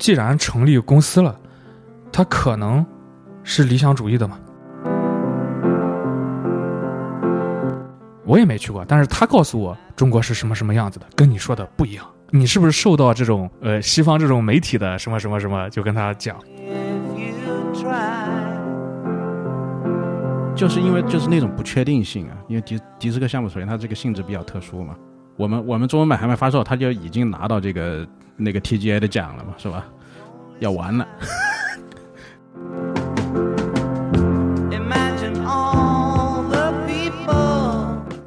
既然成立公司了，他可能是理想主义的嘛？我也没去过，但是他告诉我中国是什么什么样子的，跟你说的不一样。你是不是受到这种呃西方这种媒体的什么什么什么，就跟他讲？就是因为就是那种不确定性啊，因为迪迪斯科项目首先它这个性质比较特殊嘛。我们我们中文版还没发售，他就已经拿到这个那个 TGA 的奖了嘛，是吧？要完了。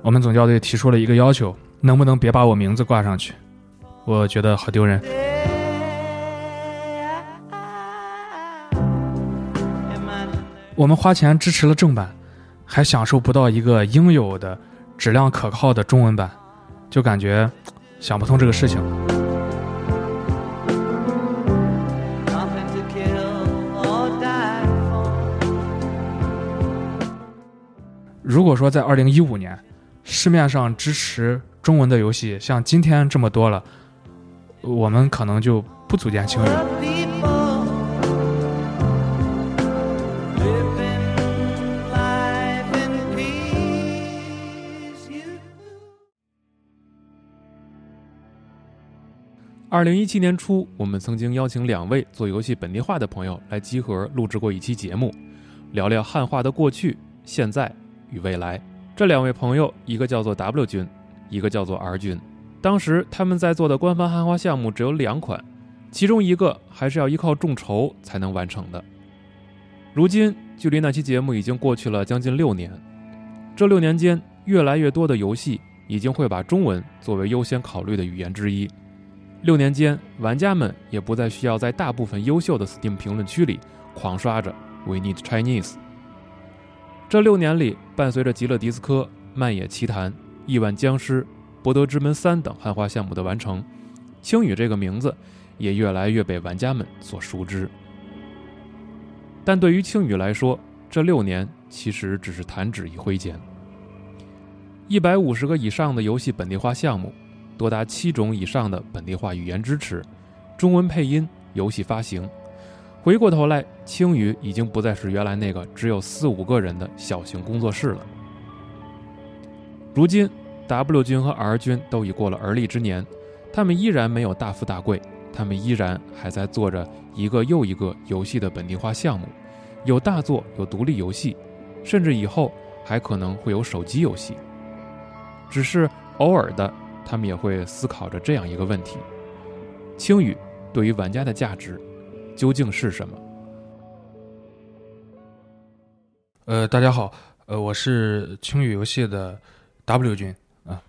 我们总校队提出了一个要求，能不能别把我名字挂上去？我觉得好丢人。我们花钱支持了正版，还享受不到一个应有的质量可靠的中文版，就感觉想不通这个事情。如果说在二零一五年。市面上支持中文的游戏像今天这么多了，我们可能就不组建青宇。二零一七年初，我们曾经邀请两位做游戏本地化的朋友来集合录制过一期节目，聊聊汉化的过去、现在与未来。这两位朋友，一个叫做 W 君，一个叫做 R 君。当时他们在做的官方汉化项目只有两款，其中一个还是要依靠众筹才能完成的。如今，距离那期节目已经过去了将近六年。这六年间，越来越多的游戏已经会把中文作为优先考虑的语言之一。六年间，玩家们也不再需要在大部分优秀的 Steam 评论区里狂刷着 “We need Chinese”。这六年里，伴随着《极乐迪斯科》《漫野奇谭》《亿万僵尸》《博德之门三》等汉化项目的完成，青宇这个名字也越来越被玩家们所熟知。但对于青宇来说，这六年其实只是弹指一挥间。一百五十个以上的游戏本地化项目，多达七种以上的本地化语言支持，中文配音，游戏发行。回过头来，青宇已经不再是原来那个只有四五个人的小型工作室了。如今，W 君和 R 君都已过了而立之年，他们依然没有大富大贵，他们依然还在做着一个又一个游戏的本地化项目，有大作，有独立游戏，甚至以后还可能会有手机游戏。只是偶尔的，他们也会思考着这样一个问题：青宇对于玩家的价值。究竟是什么？呃，大家好，呃，我是青宇游戏的 W 君啊，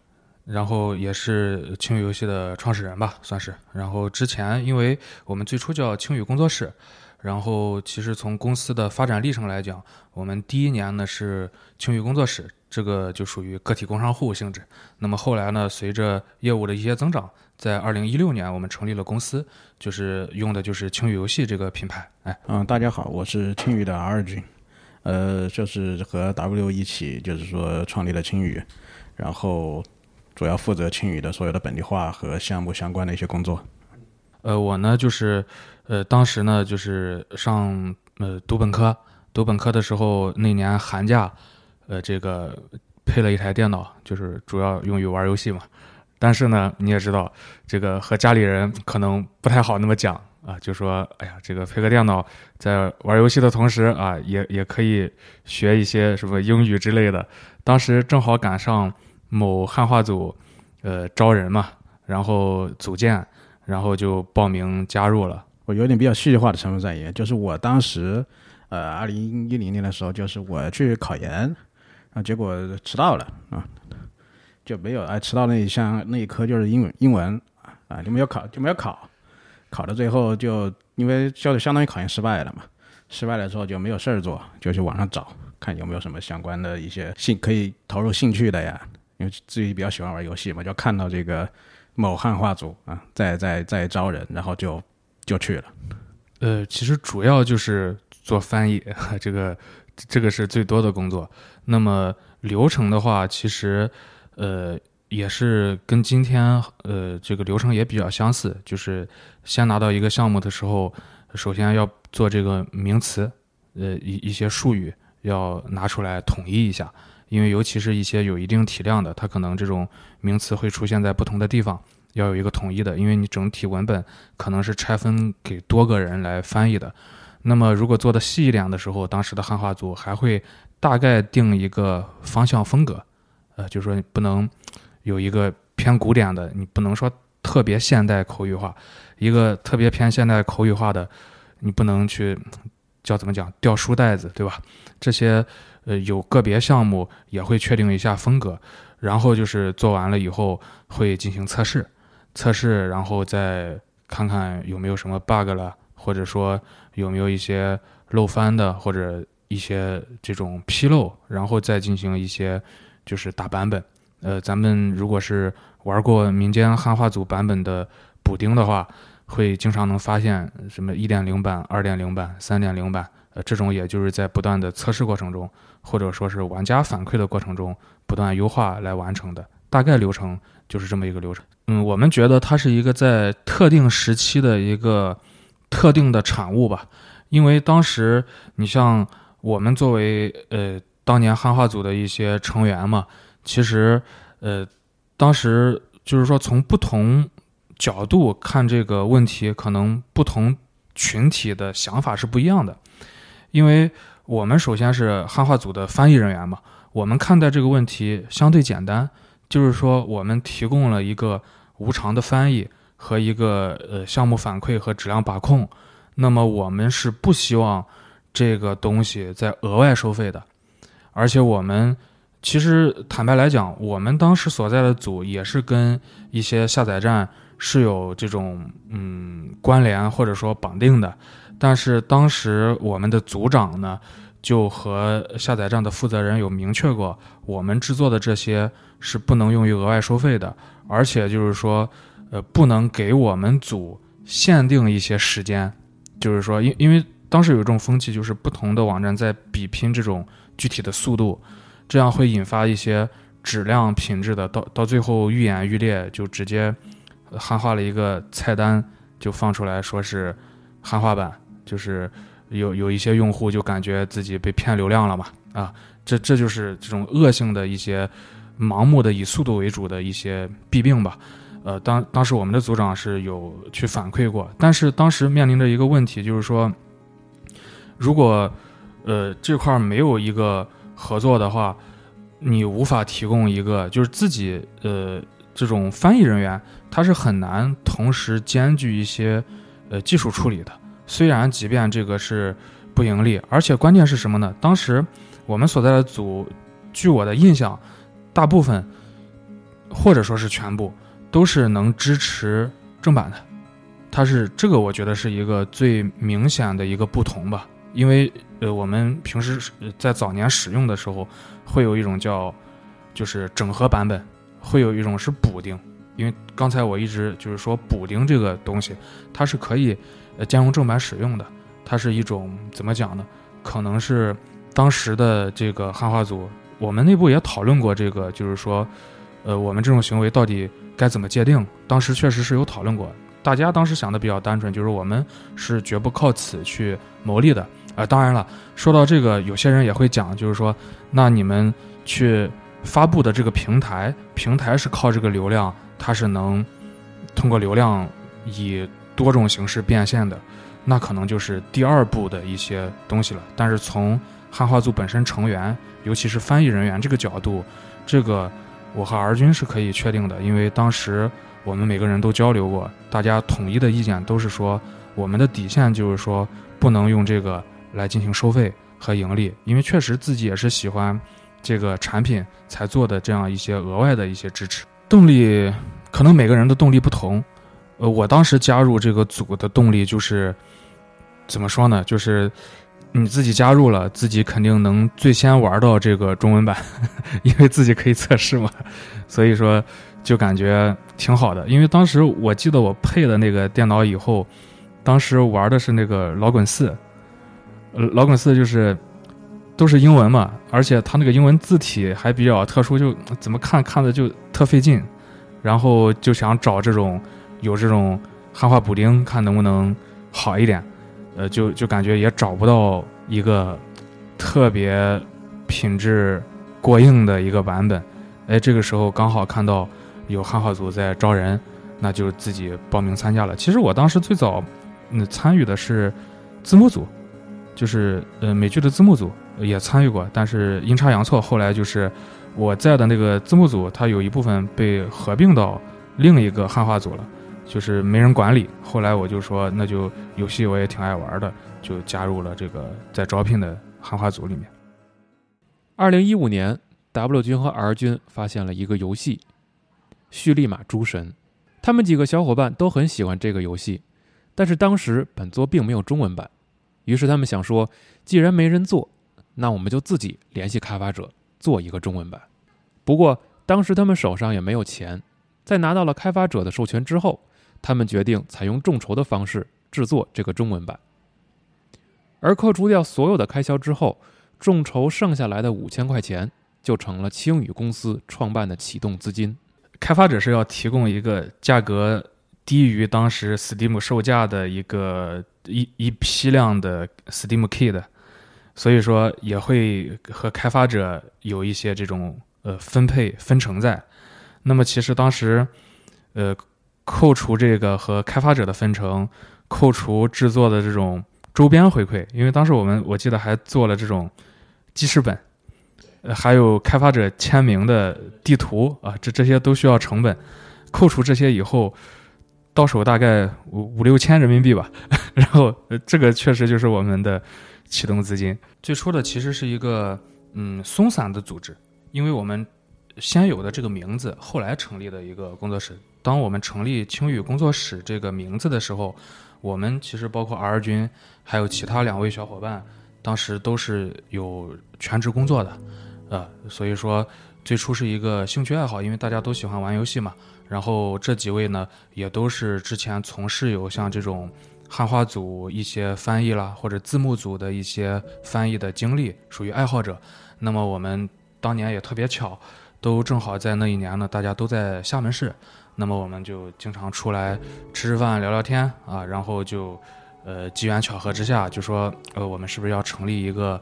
然后也是青宇游戏的创始人吧，算是。然后之前，因为我们最初叫青宇工作室，然后其实从公司的发展历程来讲，我们第一年呢是青宇工作室，这个就属于个体工商户性质。那么后来呢，随着业务的一些增长。在二零一六年，我们成立了公司，就是用的就是青宇游戏这个品牌。哎，嗯，大家好，我是青宇的 R 君，呃，就是和 W 一起，就是说创立了青宇，然后主要负责青宇的所有的本地化和项目相关的一些工作。呃，我呢，就是呃，当时呢，就是上呃读本科，读本科的时候，那年寒假，呃，这个配了一台电脑，就是主要用于玩游戏嘛。但是呢，你也知道，这个和家里人可能不太好那么讲啊，就说，哎呀，这个配个电脑，在玩游戏的同时啊，也也可以学一些什么英语之类的。当时正好赶上某汉化组，呃，招人嘛，然后组建，然后就报名加入了。我有点比较戏剧化的成分在里，就是我当时，呃，二零一零年的时候，就是我去考研，然后结果迟到了啊。就没有哎，迟到那一项那一科就是英文英文啊，就没有考就没有考，考到最后就因为就相当于考研失败了嘛，失败了之后就没有事儿做，就去网上找看有没有什么相关的一些兴可以投入兴趣的呀，因为自己比较喜欢玩游戏嘛，就看到这个某汉化组啊在在在招人，然后就就去了。呃，其实主要就是做翻译，这个这个是最多的工作。那么流程的话，其实。呃，也是跟今天呃这个流程也比较相似，就是先拿到一个项目的时候，首先要做这个名词，呃一一些术语要拿出来统一一下，因为尤其是一些有一定体量的，它可能这种名词会出现在不同的地方，要有一个统一的，因为你整体文本可能是拆分给多个人来翻译的。那么如果做的细一点的时候，当时的汉化组还会大概定一个方向风格，呃，就是说你不能有一个偏古典的，你不能说特别现代口语化，一个特别偏现代口语化的，你不能去叫怎么讲掉书袋子，对吧？这些呃有个别项目也会确定一下风格，然后就是做完了以后会进行测试，测试然后再看看有没有什么 bug 了，或者说有没有一些漏翻的或者一些这种纰漏，然后再进行一些就是打版本。呃，咱们如果是玩过民间汉化组版本的补丁的话，会经常能发现什么一点零版、二点零版、三点零版，呃，这种也就是在不断的测试过程中，或者说是玩家反馈的过程中，不断优化来完成的。大概流程就是这么一个流程。嗯，我们觉得它是一个在特定时期的一个特定的产物吧，因为当时你像我们作为呃当年汉化组的一些成员嘛。其实，呃，当时就是说，从不同角度看这个问题，可能不同群体的想法是不一样的。因为我们首先是汉化组的翻译人员嘛，我们看待这个问题相对简单，就是说，我们提供了一个无偿的翻译和一个呃项目反馈和质量把控。那么，我们是不希望这个东西再额外收费的，而且我们。其实坦白来讲，我们当时所在的组也是跟一些下载站是有这种嗯关联或者说绑定的，但是当时我们的组长呢就和下载站的负责人有明确过，我们制作的这些是不能用于额外收费的，而且就是说呃不能给我们组限定一些时间，就是说因因为当时有一种风气，就是不同的网站在比拼这种具体的速度。这样会引发一些质量品质的，到到最后愈演愈烈，就直接汉化了一个菜单就放出来说是汉化版，就是有有一些用户就感觉自己被骗流量了嘛，啊，这这就是这种恶性的一些盲目的以速度为主的一些弊病吧。呃，当当时我们的组长是有去反馈过，但是当时面临着一个问题，就是说，如果呃这块没有一个。合作的话，你无法提供一个就是自己呃这种翻译人员，他是很难同时兼具一些呃技术处理的。虽然即便这个是不盈利，而且关键是什么呢？当时我们所在的组，据我的印象，大部分或者说是全部都是能支持正版的。它是这个，我觉得是一个最明显的一个不同吧。因为呃，我们平时在早年使用的时候，会有一种叫就是整合版本，会有一种是补丁。因为刚才我一直就是说补丁这个东西，它是可以呃兼容正版使用的。它是一种怎么讲呢？可能是当时的这个汉化组，我们内部也讨论过这个，就是说呃，我们这种行为到底该怎么界定？当时确实是有讨论过。大家当时想的比较单纯，就是我们是绝不靠此去牟利的。啊，当然了，说到这个，有些人也会讲，就是说，那你们去发布的这个平台，平台是靠这个流量，它是能通过流量以多种形式变现的，那可能就是第二步的一些东西了。但是从汉化组本身成员，尤其是翻译人员这个角度，这个我和 R 君是可以确定的，因为当时我们每个人都交流过，大家统一的意见都是说，我们的底线就是说，不能用这个。来进行收费和盈利，因为确实自己也是喜欢这个产品才做的这样一些额外的一些支持动力，可能每个人的动力不同。呃，我当时加入这个组的动力就是怎么说呢？就是你自己加入了，自己肯定能最先玩到这个中文版，因为自己可以测试嘛。所以说就感觉挺好的。因为当时我记得我配的那个电脑以后，当时玩的是那个老滚四。老梗四就是都是英文嘛，而且它那个英文字体还比较特殊，就怎么看看的就特费劲。然后就想找这种有这种汉化补丁，看能不能好一点。呃，就就感觉也找不到一个特别品质过硬的一个版本。哎，这个时候刚好看到有汉化组在招人，那就自己报名参加了。其实我当时最早嗯参与的是字幕组，就是呃美剧的字幕组也参与过，但是阴差阳错，后来就是我在的那个字幕组，它有一部分被合并到另一个汉化组了。就是没人管理，后来我就说，那就游戏我也挺爱玩的，就加入了这个在招聘的汉化组里面。二零一五年，W 君和 R 君发现了一个游戏《叙利马诸神》，他们几个小伙伴都很喜欢这个游戏，但是当时本作并没有中文版，于是他们想说，既然没人做，那我们就自己联系开发者做一个中文版。不过当时他们手上也没有钱，在拿到了开发者的授权之后。他们决定采用众筹的方式制作这个中文版，而扣除掉所有的开销之后，众筹剩下来的五千块钱就成了青宇公司创办的启动资金。开发者是要提供一个价格低于当时 Steam 售价的一个一一批量的 Steam Key 的，所以说也会和开发者有一些这种呃分配分成在。那么其实当时呃。扣除这个和开发者的分成，扣除制作的这种周边回馈，因为当时我们我记得还做了这种记事本，呃，还有开发者签名的地图啊，这这些都需要成本。扣除这些以后，到手大概五五六千人民币吧。然后这个确实就是我们的启动资金。最初的其实是一个嗯松散的组织，因为我们先有的这个名字，后来成立的一个工作室。当我们成立青宇工作室这个名字的时候，我们其实包括 R 君，还有其他两位小伙伴，当时都是有全职工作的，呃，所以说最初是一个兴趣爱好，因为大家都喜欢玩游戏嘛。然后这几位呢，也都是之前从事有像这种汉化组一些翻译啦，或者字幕组的一些翻译的经历，属于爱好者。那么我们当年也特别巧，都正好在那一年呢，大家都在厦门市。那么我们就经常出来吃吃饭、聊聊天啊，然后就，呃，机缘巧合之下就说，呃，我们是不是要成立一个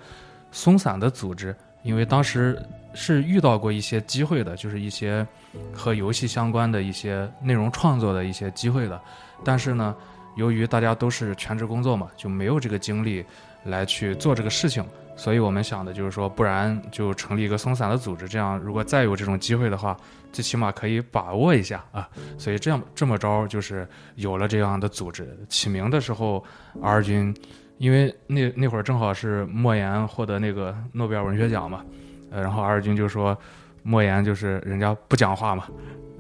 松散的组织？因为当时是遇到过一些机会的，就是一些和游戏相关的一些内容创作的一些机会的，但是呢，由于大家都是全职工作嘛，就没有这个精力来去做这个事情。所以我们想的就是说，不然就成立一个松散的组织，这样如果再有这种机会的话，最起码可以把握一下啊。所以这样这么着就是有了这样的组织。起名的时候，R 君，因为那那会儿正好是莫言获得那个诺贝尔文学奖嘛，呃，然后二军就说，莫言就是人家不讲话嘛，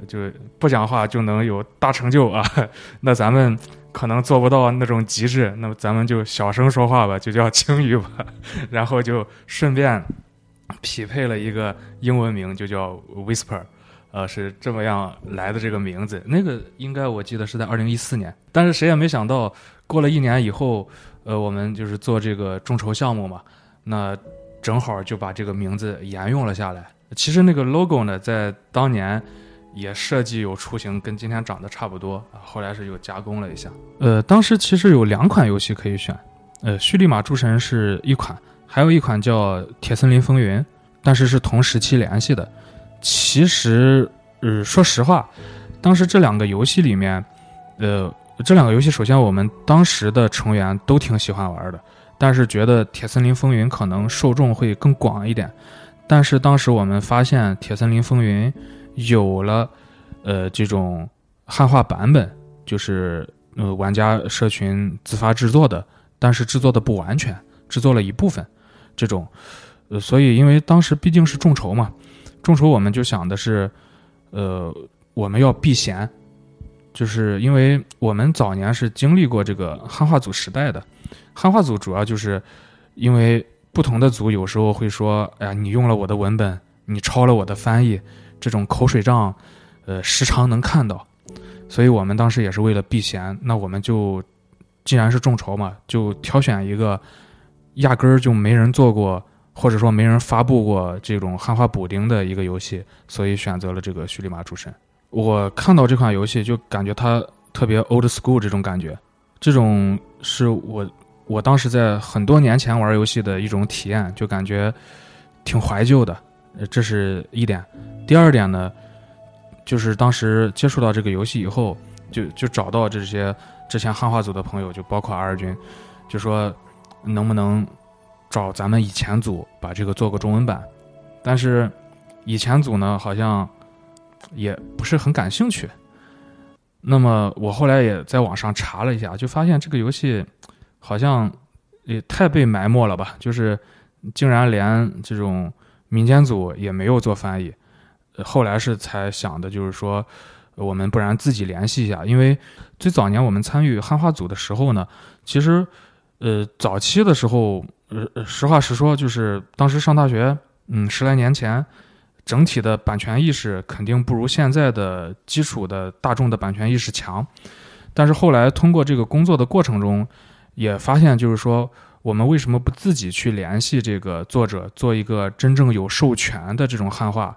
就不讲话就能有大成就啊，那咱们。可能做不到那种极致，那么咱们就小声说话吧，就叫青语吧。然后就顺便匹配了一个英文名，就叫 Whisper，呃，是这么样来的这个名字。那个应该我记得是在二零一四年，但是谁也没想到，过了一年以后，呃，我们就是做这个众筹项目嘛，那正好就把这个名字沿用了下来。其实那个 logo 呢，在当年。也设计有雏形，跟今天长得差不多啊。后来是又加工了一下。呃，当时其实有两款游戏可以选，呃，《蓄力马诸神》是一款，还有一款叫《铁森林风云》，但是是同时期联系的。其实，呃，说实话，当时这两个游戏里面，呃，这两个游戏首先我们当时的成员都挺喜欢玩的，但是觉得《铁森林风云》可能受众会更广一点。但是当时我们发现《铁森林风云》。有了，呃，这种汉化版本，就是呃玩家社群自发制作的，但是制作的不完全，制作了一部分，这种，呃，所以因为当时毕竟是众筹嘛，众筹我们就想的是，呃，我们要避嫌，就是因为我们早年是经历过这个汉化组时代的，汉化组主要就是因为不同的组有时候会说，哎呀，你用了我的文本，你抄了我的翻译。这种口水仗，呃，时常能看到，所以我们当时也是为了避嫌，那我们就既然是众筹嘛，就挑选一个压根儿就没人做过，或者说没人发布过这种汉化补丁的一个游戏，所以选择了这个《叙利马诸神》。我看到这款游戏就感觉它特别 old school 这种感觉，这种是我我当时在很多年前玩游戏的一种体验，就感觉挺怀旧的。这是一点。第二点呢，就是当时接触到这个游戏以后，就就找到这些之前汉化组的朋友，就包括二军，就说能不能找咱们以前组把这个做个中文版，但是以前组呢好像也不是很感兴趣。那么我后来也在网上查了一下，就发现这个游戏好像也太被埋没了吧，就是竟然连这种民间组也没有做翻译。后来是才想的，就是说我们不然自己联系一下，因为最早年我们参与汉化组的时候呢，其实呃早期的时候，呃实话实说，就是当时上大学，嗯十来年前。整体的版权意识肯定不如现在的基础的大众的版权意识强，但是后来通过这个工作的过程中，也发现就是说，我们为什么不自己去联系这个作者，做一个真正有授权的这种汉化？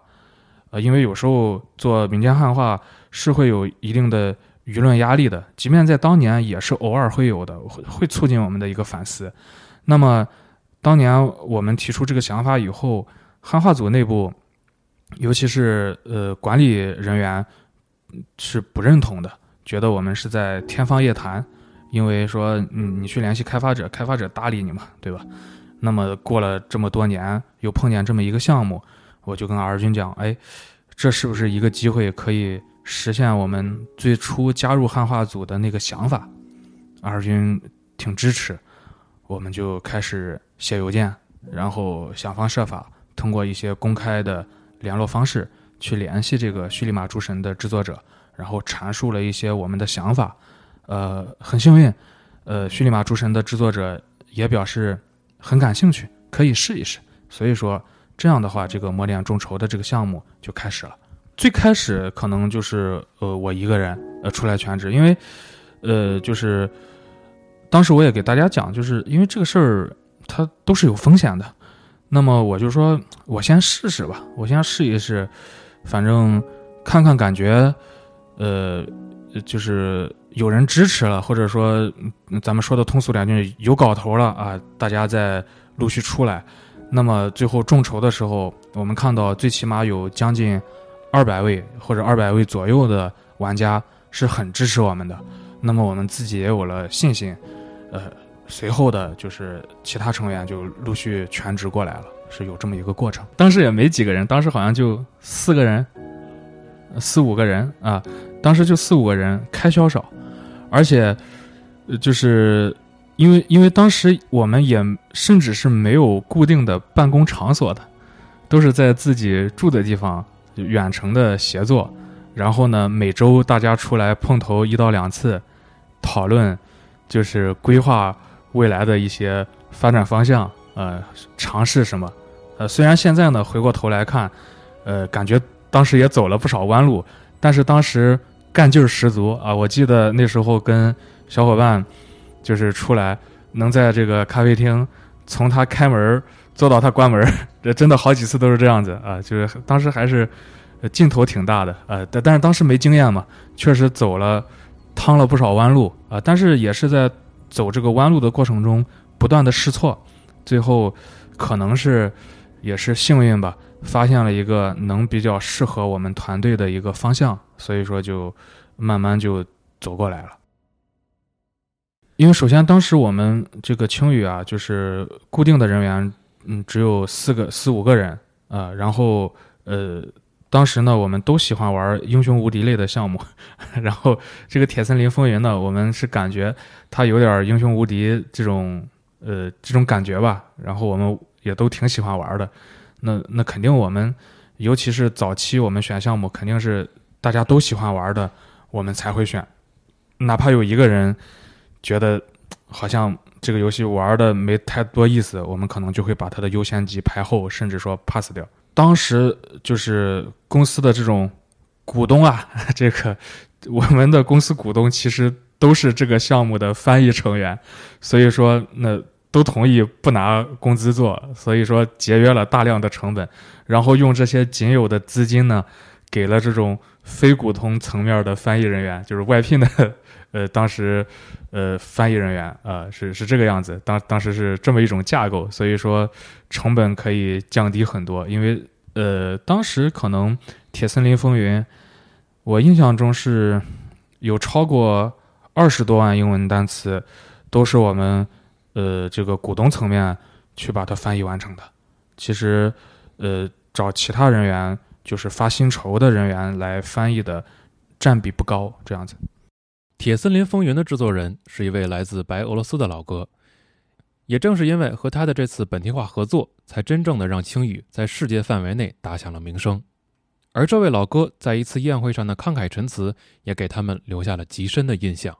呃，因为有时候做民间汉化是会有一定的舆论压力的，即便在当年也是偶尔会有的，会会促进我们的一个反思。那么，当年我们提出这个想法以后，汉化组内部。尤其是呃管理人员是不认同的，觉得我们是在天方夜谭，因为说嗯你去联系开发者，开发者搭理你嘛，对吧？那么过了这么多年，又碰见这么一个项目，我就跟二军讲，哎，这是不是一个机会可以实现我们最初加入汉化组的那个想法？二军挺支持，我们就开始写邮件，然后想方设法通过一些公开的。联络方式去联系这个叙利马诸神的制作者，然后阐述了一些我们的想法。呃，很幸运，呃，叙利马诸神的制作者也表示很感兴趣，可以试一试。所以说，这样的话，这个磨练众筹的这个项目就开始了。最开始可能就是呃我一个人呃出来全职，因为呃就是当时我也给大家讲，就是因为这个事儿它都是有风险的。那么我就说，我先试试吧，我先试一试，反正看看感觉，呃，就是有人支持了，或者说咱们说的通俗点，就是有搞头了啊，大家再陆续出来。那么最后众筹的时候，我们看到最起码有将近二百位或者二百位左右的玩家是很支持我们的，那么我们自己也有了信心，呃。随后的就是其他成员就陆续全职过来了，是有这么一个过程。当时也没几个人，当时好像就四个人，四五个人啊。当时就四五个人，开销少，而且就是因为因为当时我们也甚至是没有固定的办公场所的，都是在自己住的地方远程的协作。然后呢，每周大家出来碰头一到两次，讨论就是规划。未来的一些发展方向，呃，尝试什么？呃，虽然现在呢，回过头来看，呃，感觉当时也走了不少弯路，但是当时干劲儿十足啊！我记得那时候跟小伙伴就是出来，能在这个咖啡厅从他开门做到他关门，这真的好几次都是这样子啊！就是当时还是劲头挺大的，呃，但但是当时没经验嘛，确实走了趟了不少弯路啊！但是也是在。走这个弯路的过程中，不断的试错，最后可能是也是幸运吧，发现了一个能比较适合我们团队的一个方向，所以说就慢慢就走过来了。因为首先当时我们这个青宇啊，就是固定的人员，嗯，只有四个四五个人啊，然后呃。当时呢，我们都喜欢玩英雄无敌类的项目，然后这个铁森林风云呢，我们是感觉它有点英雄无敌这种呃这种感觉吧，然后我们也都挺喜欢玩的。那那肯定我们，尤其是早期我们选项目，肯定是大家都喜欢玩的，我们才会选。哪怕有一个人觉得好像这个游戏玩的没太多意思，我们可能就会把它的优先级排后，甚至说 pass 掉。当时就是公司的这种股东啊，这个我们的公司股东其实都是这个项目的翻译成员，所以说那都同意不拿工资做，所以说节约了大量的成本，然后用这些仅有的资金呢，给了这种非股东层面的翻译人员，就是外聘的，呃，当时呃翻译人员啊、是是这个样子，当当时是这么一种架构，所以说成本可以降低很多，因为呃当时可能《铁森林风云》，我印象中是有超过二十多万英文单词，都是我们呃这个股东层面去把它翻译完成的。其实呃找其他人员。就是发薪酬的人员来翻译的占比不高，这样子。《铁森林风云》的制作人是一位来自白俄罗斯的老哥，也正是因为和他的这次本地化合作，才真正的让青宇在世界范围内打响了名声。而这位老哥在一次宴会上的慷慨陈词，也给他们留下了极深的印象。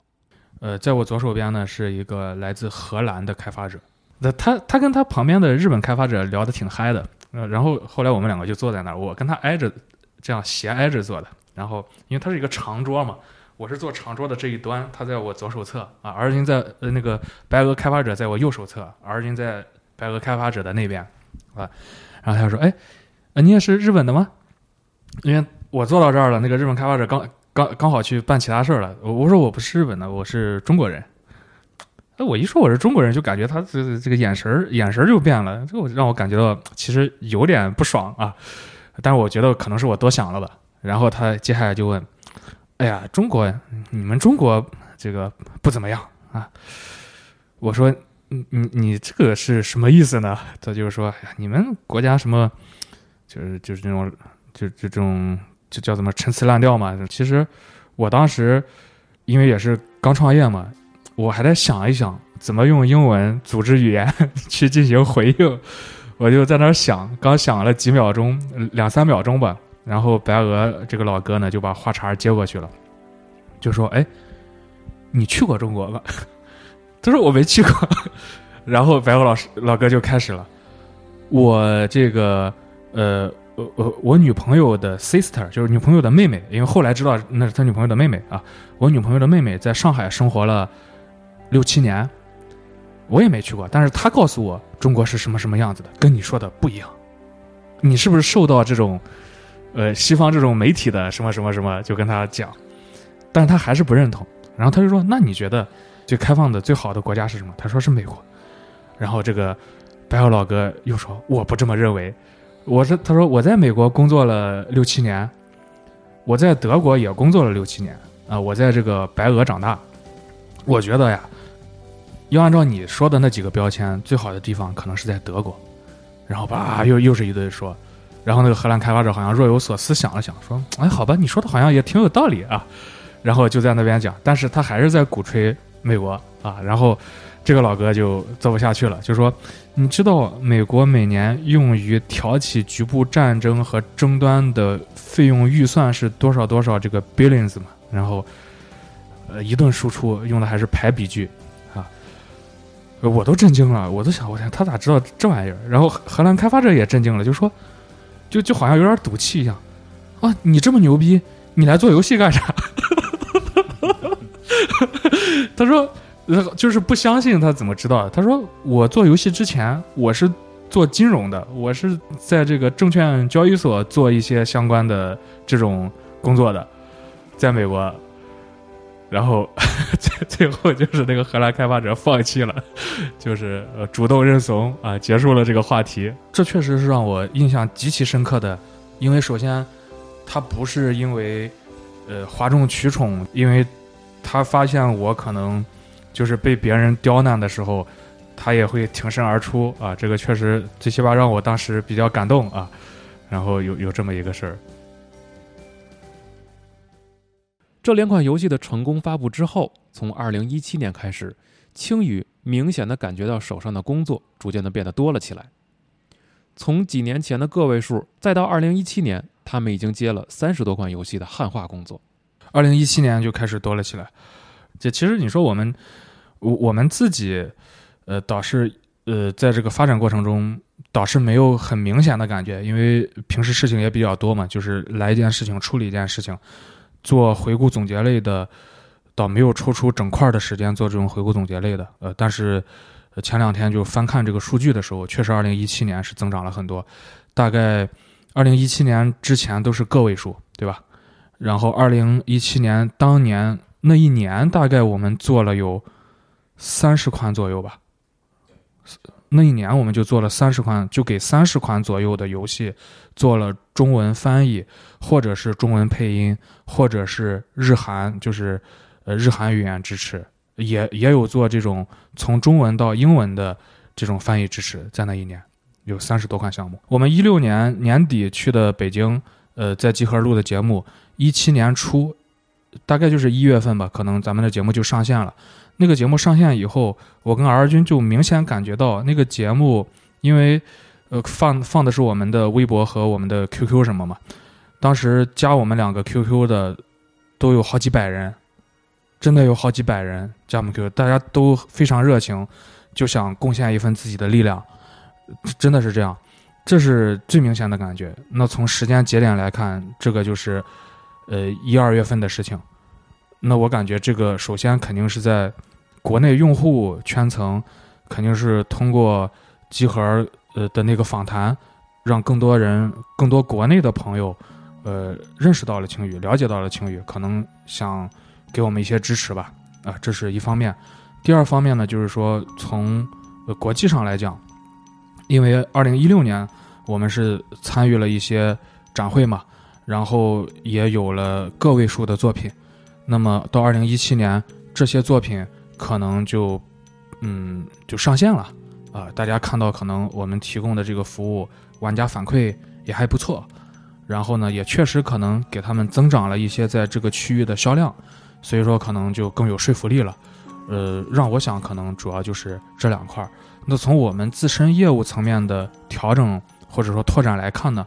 呃，在我左手边呢是一个来自荷兰的开发者，那他他跟他旁边的日本开发者聊得挺嗨的。呃，然后后来我们两个就坐在那儿，我跟他挨着，这样斜挨着坐的。然后因为他是一个长桌嘛，我是坐长桌的这一端，他在我左手侧啊，而今在呃那个白俄开发者在我右手侧，而今在白俄开发者的那边啊。然后他就说：“哎，呃你也是日本的吗？”因为我坐到这儿了，那个日本开发者刚刚刚好去办其他事儿了。我我说我不是日本的，我是中国人。哎，我一说我是中国人，就感觉他这这个眼神儿眼神儿就变了，这我让我感觉到其实有点不爽啊。但是我觉得可能是我多想了吧。然后他接下来就问：“哎呀，中国，你们中国这个不怎么样啊？”我说：“你你你这个是什么意思呢？”他就是说：“哎呀，你们国家什么，就是就是这种就就这种就叫什么陈词滥调嘛。”其实我当时因为也是刚创业嘛。我还在想一想怎么用英文组织语言 去进行回应，我就在那儿想，刚想了几秒钟，两三秒钟吧。然后白俄这个老哥呢就把话茬接过去了，就说：“哎，你去过中国吗？” 他说：“我没去过。”然后白俄老师老哥就开始了：“我这个呃呃呃，我女朋友的 sister 就是女朋友的妹妹，因为后来知道那是他女朋友的妹妹啊。我女朋友的妹妹在上海生活了。”六七年，我也没去过，但是他告诉我中国是什么什么样子的，跟你说的不一样。你是不是受到这种，呃，西方这种媒体的什么什么什么，就跟他讲，但是他还是不认同。然后他就说：“那你觉得最开放的、最好的国家是什么？”他说是美国。然后这个白俄老哥又说：“我不这么认为。”我是他说我在美国工作了六七年，我在德国也工作了六七年啊，我在这个白俄长大，我觉得呀。要按照你说的那几个标签，最好的地方可能是在德国，然后吧，又又是一堆说，然后那个荷兰开发者好像若有所思想了想，说，哎，好吧，你说的好像也挺有道理啊，然后就在那边讲，但是他还是在鼓吹美国啊，然后这个老哥就做不下去了，就说，你知道美国每年用于挑起局部战争和争端的费用预算是多少多少这个 billions 吗，然后，呃，一顿输出用的还是排比句。我都震惊了，我都想，我天，他咋知道这玩意儿？然后荷兰开发者也震惊了，就说，就就好像有点赌气一样，啊，你这么牛逼，你来做游戏干啥？他说，就是不相信他怎么知道？他说，我做游戏之前，我是做金融的，我是在这个证券交易所做一些相关的这种工作的，在美国。然后 最最后就是那个荷兰开发者放弃了，就是呃主动认怂啊，结束了这个话题。这确实是让我印象极其深刻的，因为首先他不是因为呃哗众取宠，因为他发现我可能就是被别人刁难的时候，他也会挺身而出啊。这个确实最起码让我当时比较感动啊。然后有有这么一个事儿。这两款游戏的成功发布之后，从2017年开始，青宇明显的感觉到手上的工作逐渐的变得多了起来。从几年前的个位数，再到2017年，他们已经接了三十多款游戏的汉化工作。2017年就开始多了起来。这其实你说我们，我我们自己，呃，倒是呃，在这个发展过程中，倒是没有很明显的感觉，因为平时事情也比较多嘛，就是来一件事情处理一件事情。做回顾总结类的，倒没有抽出整块的时间做这种回顾总结类的。呃，但是前两天就翻看这个数据的时候，确实2017年是增长了很多。大概2017年之前都是个位数对吧？然后二零一七年当年那一年，大概我们做了有三十款左右吧。那一年我们就做了三十款，就给三十款左右的游戏做了中文翻译，或者是中文配音，或者是日韩，就是呃日韩语言支持，也也有做这种从中文到英文的这种翻译支持，在那一年有三十多款项目。我们一六年年底去的北京，呃，在集合录的节目，一七年初，大概就是一月份吧，可能咱们的节目就上线了。那个节目上线以后，我跟 R 君就明显感觉到那个节目，因为呃放放的是我们的微博和我们的 QQ 什么嘛，当时加我们两个 QQ 的都有好几百人，真的有好几百人加我们 QQ，大家都非常热情，就想贡献一份自己的力量，真的是这样，这是最明显的感觉。那从时间节点来看，这个就是呃一二月份的事情。那我感觉这个首先肯定是在国内用户圈层，肯定是通过集合呃的那个访谈，让更多人、更多国内的朋友，呃认识到了晴雨，了解到了晴雨，可能想给我们一些支持吧。啊，这是一方面。第二方面呢，就是说从呃国际上来讲，因为二零一六年我们是参与了一些展会嘛，然后也有了个位数的作品。那么到二零一七年，这些作品可能就，嗯，就上线了啊！大家看到可能我们提供的这个服务，玩家反馈也还不错，然后呢，也确实可能给他们增长了一些在这个区域的销量，所以说可能就更有说服力了。呃，让我想可能主要就是这两块儿。那从我们自身业务层面的调整或者说拓展来看呢，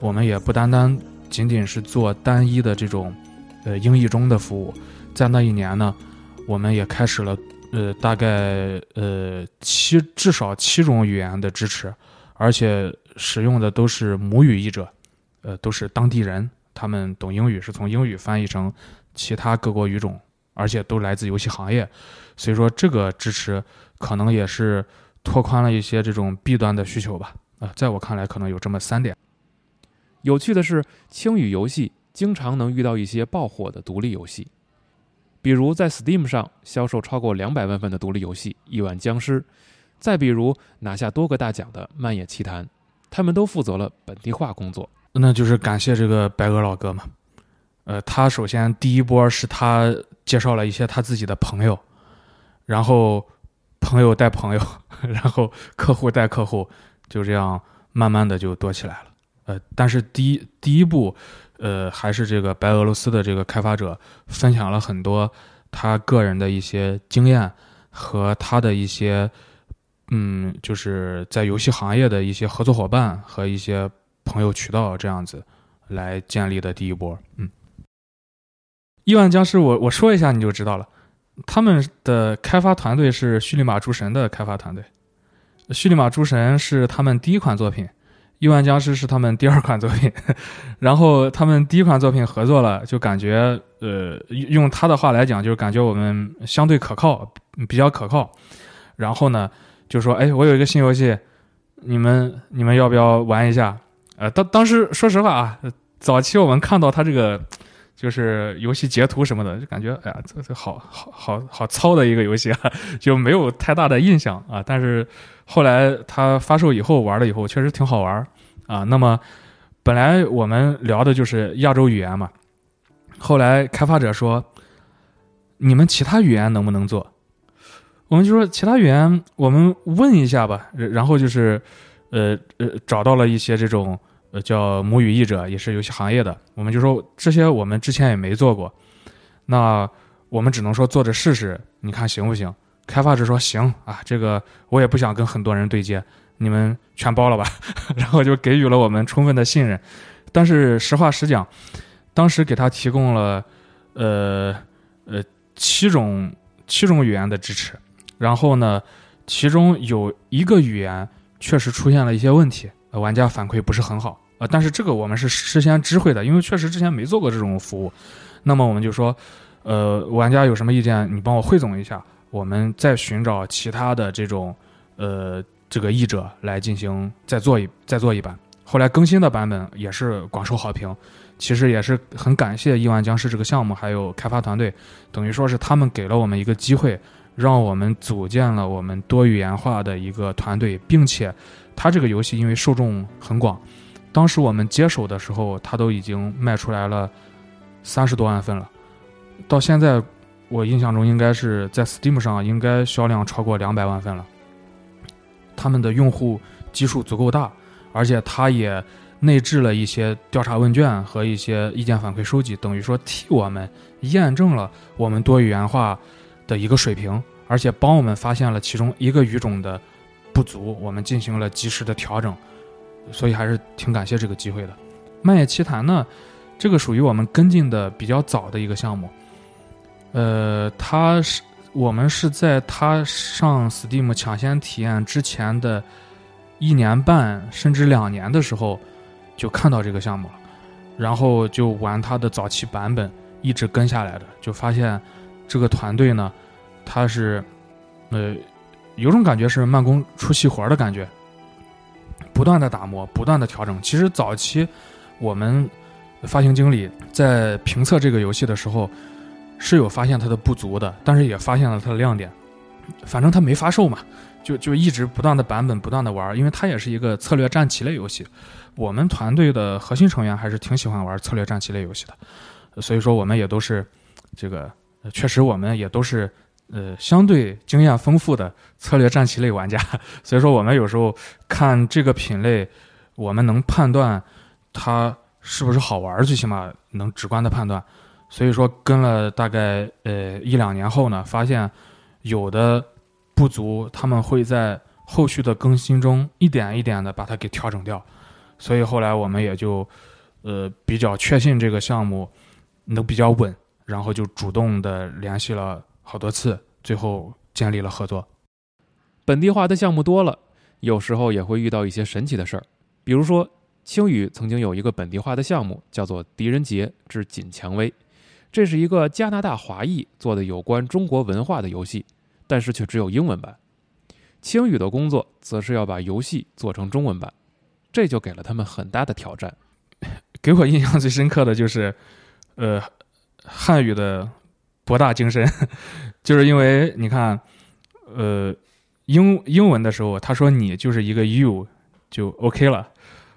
我们也不单单仅仅是做单一的这种。呃，英译中的服务，在那一年呢，我们也开始了，呃，大概呃七至少七种语言的支持，而且使用的都是母语译者，呃，都是当地人，他们懂英语，是从英语翻译成其他各国语种，而且都来自游戏行业，所以说这个支持可能也是拓宽了一些这种弊端的需求吧。啊，在我看来，可能有这么三点。有趣的是，轻语游戏。经常能遇到一些爆火的独立游戏，比如在 Steam 上销售超过两百万份的独立游戏《亿万僵尸》，再比如拿下多个大奖的《漫野奇谭》，他们都负责了本地化工作。那就是感谢这个白鹅老哥嘛。呃，他首先第一波是他介绍了一些他自己的朋友，然后朋友带朋友，然后客户带客户，就这样慢慢的就多起来了。呃，但是第一第一步。呃，还是这个白俄罗斯的这个开发者分享了很多他个人的一些经验和他的一些，嗯，就是在游戏行业的一些合作伙伴和一些朋友渠道这样子来建立的第一波。嗯，亿万僵尸，我我说一下你就知道了，他们的开发团队是叙利马诸神的开发团队，叙利马诸神是他们第一款作品。亿万僵尸是他们第二款作品，然后他们第一款作品合作了，就感觉呃，用他的话来讲，就是感觉我们相对可靠，比较可靠。然后呢，就说，哎，我有一个新游戏，你们你们要不要玩一下？呃，当当时说实话啊，早期我们看到他这个就是游戏截图什么的，就感觉哎呀，这这好好好好糙的一个游戏啊，就没有太大的印象啊。但是。后来它发售以后玩了以后，确实挺好玩啊。那么本来我们聊的就是亚洲语言嘛，后来开发者说，你们其他语言能不能做？我们就说其他语言我们问一下吧。然后就是呃呃找到了一些这种呃叫母语译者，也是游戏行业的。我们就说这些我们之前也没做过，那我们只能说做着试试，你看行不行？开发者说行啊，这个我也不想跟很多人对接，你们全包了吧，然后就给予了我们充分的信任。但是实话实讲，当时给他提供了呃呃七种七种语言的支持，然后呢，其中有一个语言确实出现了一些问题，玩家反馈不是很好啊。但是这个我们是事先知会的，因为确实之前没做过这种服务。那么我们就说，呃，玩家有什么意见，你帮我汇总一下。我们再寻找其他的这种，呃，这个译者来进行再做一再做一版，后来更新的版本也是广受好评。其实也是很感谢亿万僵尸这个项目，还有开发团队，等于说是他们给了我们一个机会，让我们组建了我们多语言化的一个团队，并且，它这个游戏因为受众很广，当时我们接手的时候，它都已经卖出来了三十多万份了，到现在我印象中应该是在 Steam 上应该销量超过两百万份了，他们的用户基数足够大，而且它也。内置了一些调查问卷和一些意见反馈收集，等于说替我们验证了我们多语言化的一个水平，而且帮我们发现了其中一个语种的不足，我们进行了及时的调整，所以还是挺感谢这个机会的。《漫野奇谭》呢，这个属于我们跟进的比较早的一个项目，呃，它是我们是在它上 Steam 抢先体验之前的一年半甚至两年的时候。就看到这个项目了，然后就玩它的早期版本，一直跟下来的，就发现这个团队呢，他是呃有种感觉是慢工出细活的感觉，不断的打磨，不断的调整。其实早期我们发行经理在评测这个游戏的时候是有发现它的不足的，但是也发现了它的亮点。反正它没发售嘛，就就一直不断的版本不断的玩，因为它也是一个策略战棋类游戏。我们团队的核心成员还是挺喜欢玩策略战棋类游戏的，所以说我们也都是这个，确实我们也都是呃相对经验丰富的策略战棋类玩家，所以说我们有时候看这个品类，我们能判断它是不是好玩，最起码能直观的判断。所以说跟了大概呃一两年后呢，发现有的不足，他们会在后续的更新中一点一点的把它给调整掉。所以后来我们也就，呃，比较确信这个项目能比较稳，然后就主动的联系了好多次，最后建立了合作。本地化的项目多了，有时候也会遇到一些神奇的事儿。比如说，青宇曾经有一个本地化的项目，叫做《狄仁杰之锦蔷薇》，这是一个加拿大华裔做的有关中国文化的游戏，但是却只有英文版。青宇的工作则是要把游戏做成中文版。这就给了他们很大的挑战。给我印象最深刻的就是，呃，汉语的博大精深，就是因为你看，呃，英英文的时候他说你就是一个 you 就 OK 了。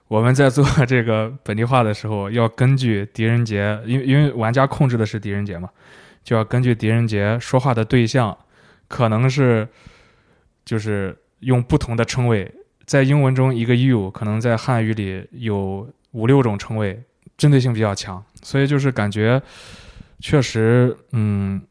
我们在做这个本地化的时候，要根据狄仁杰，因为因为玩家控制的是狄仁杰嘛，就要根据狄仁杰说话的对象，可能是就是用不同的称谓。在英文中，一个 you 可能在汉语里有五六种称谓，针对性比较强，所以就是感觉确实，嗯，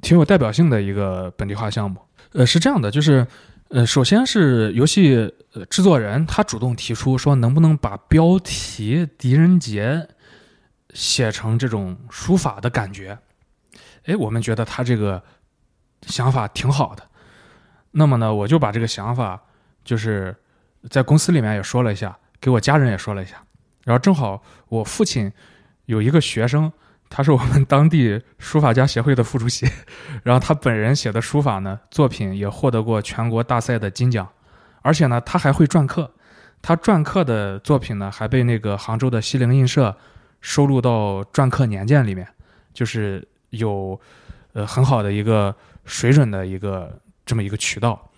挺有代表性的一个本地化项目。呃，是这样的，就是呃，首先是游戏制作人他主动提出说，能不能把标题“狄仁杰”写成这种书法的感觉？哎，我们觉得他这个想法挺好的。那么呢，我就把这个想法。就是在公司里面也说了一下，给我家人也说了一下，然后正好我父亲有一个学生，他是我们当地书法家协会的副主席，然后他本人写的书法呢作品也获得过全国大赛的金奖，而且呢他还会篆刻，他篆刻的作品呢还被那个杭州的西泠印社收录到篆刻年鉴里面，就是有呃很好的一个水准的一个这么一个渠道。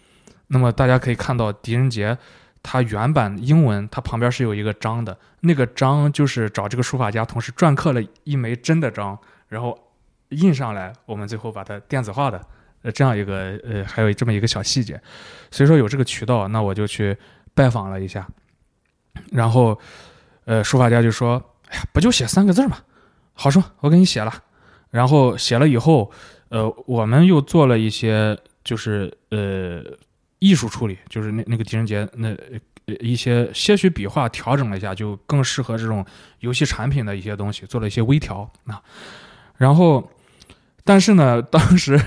那么大家可以看到，狄仁杰它原版英文，它旁边是有一个章的，那个章就是找这个书法家同时篆刻了一枚真的章，然后印上来，我们最后把它电子化的，呃，这样一个呃，还有这么一个小细节。所以说有这个渠道，那我就去拜访了一下，然后呃，书法家就说：“哎呀，不就写三个字嘛，好说，我给你写了。”然后写了以后，呃，我们又做了一些，就是呃。艺术处理就是那那个狄仁杰那一些些许笔画调整了一下，就更适合这种游戏产品的一些东西，做了一些微调啊。然后，但是呢，当时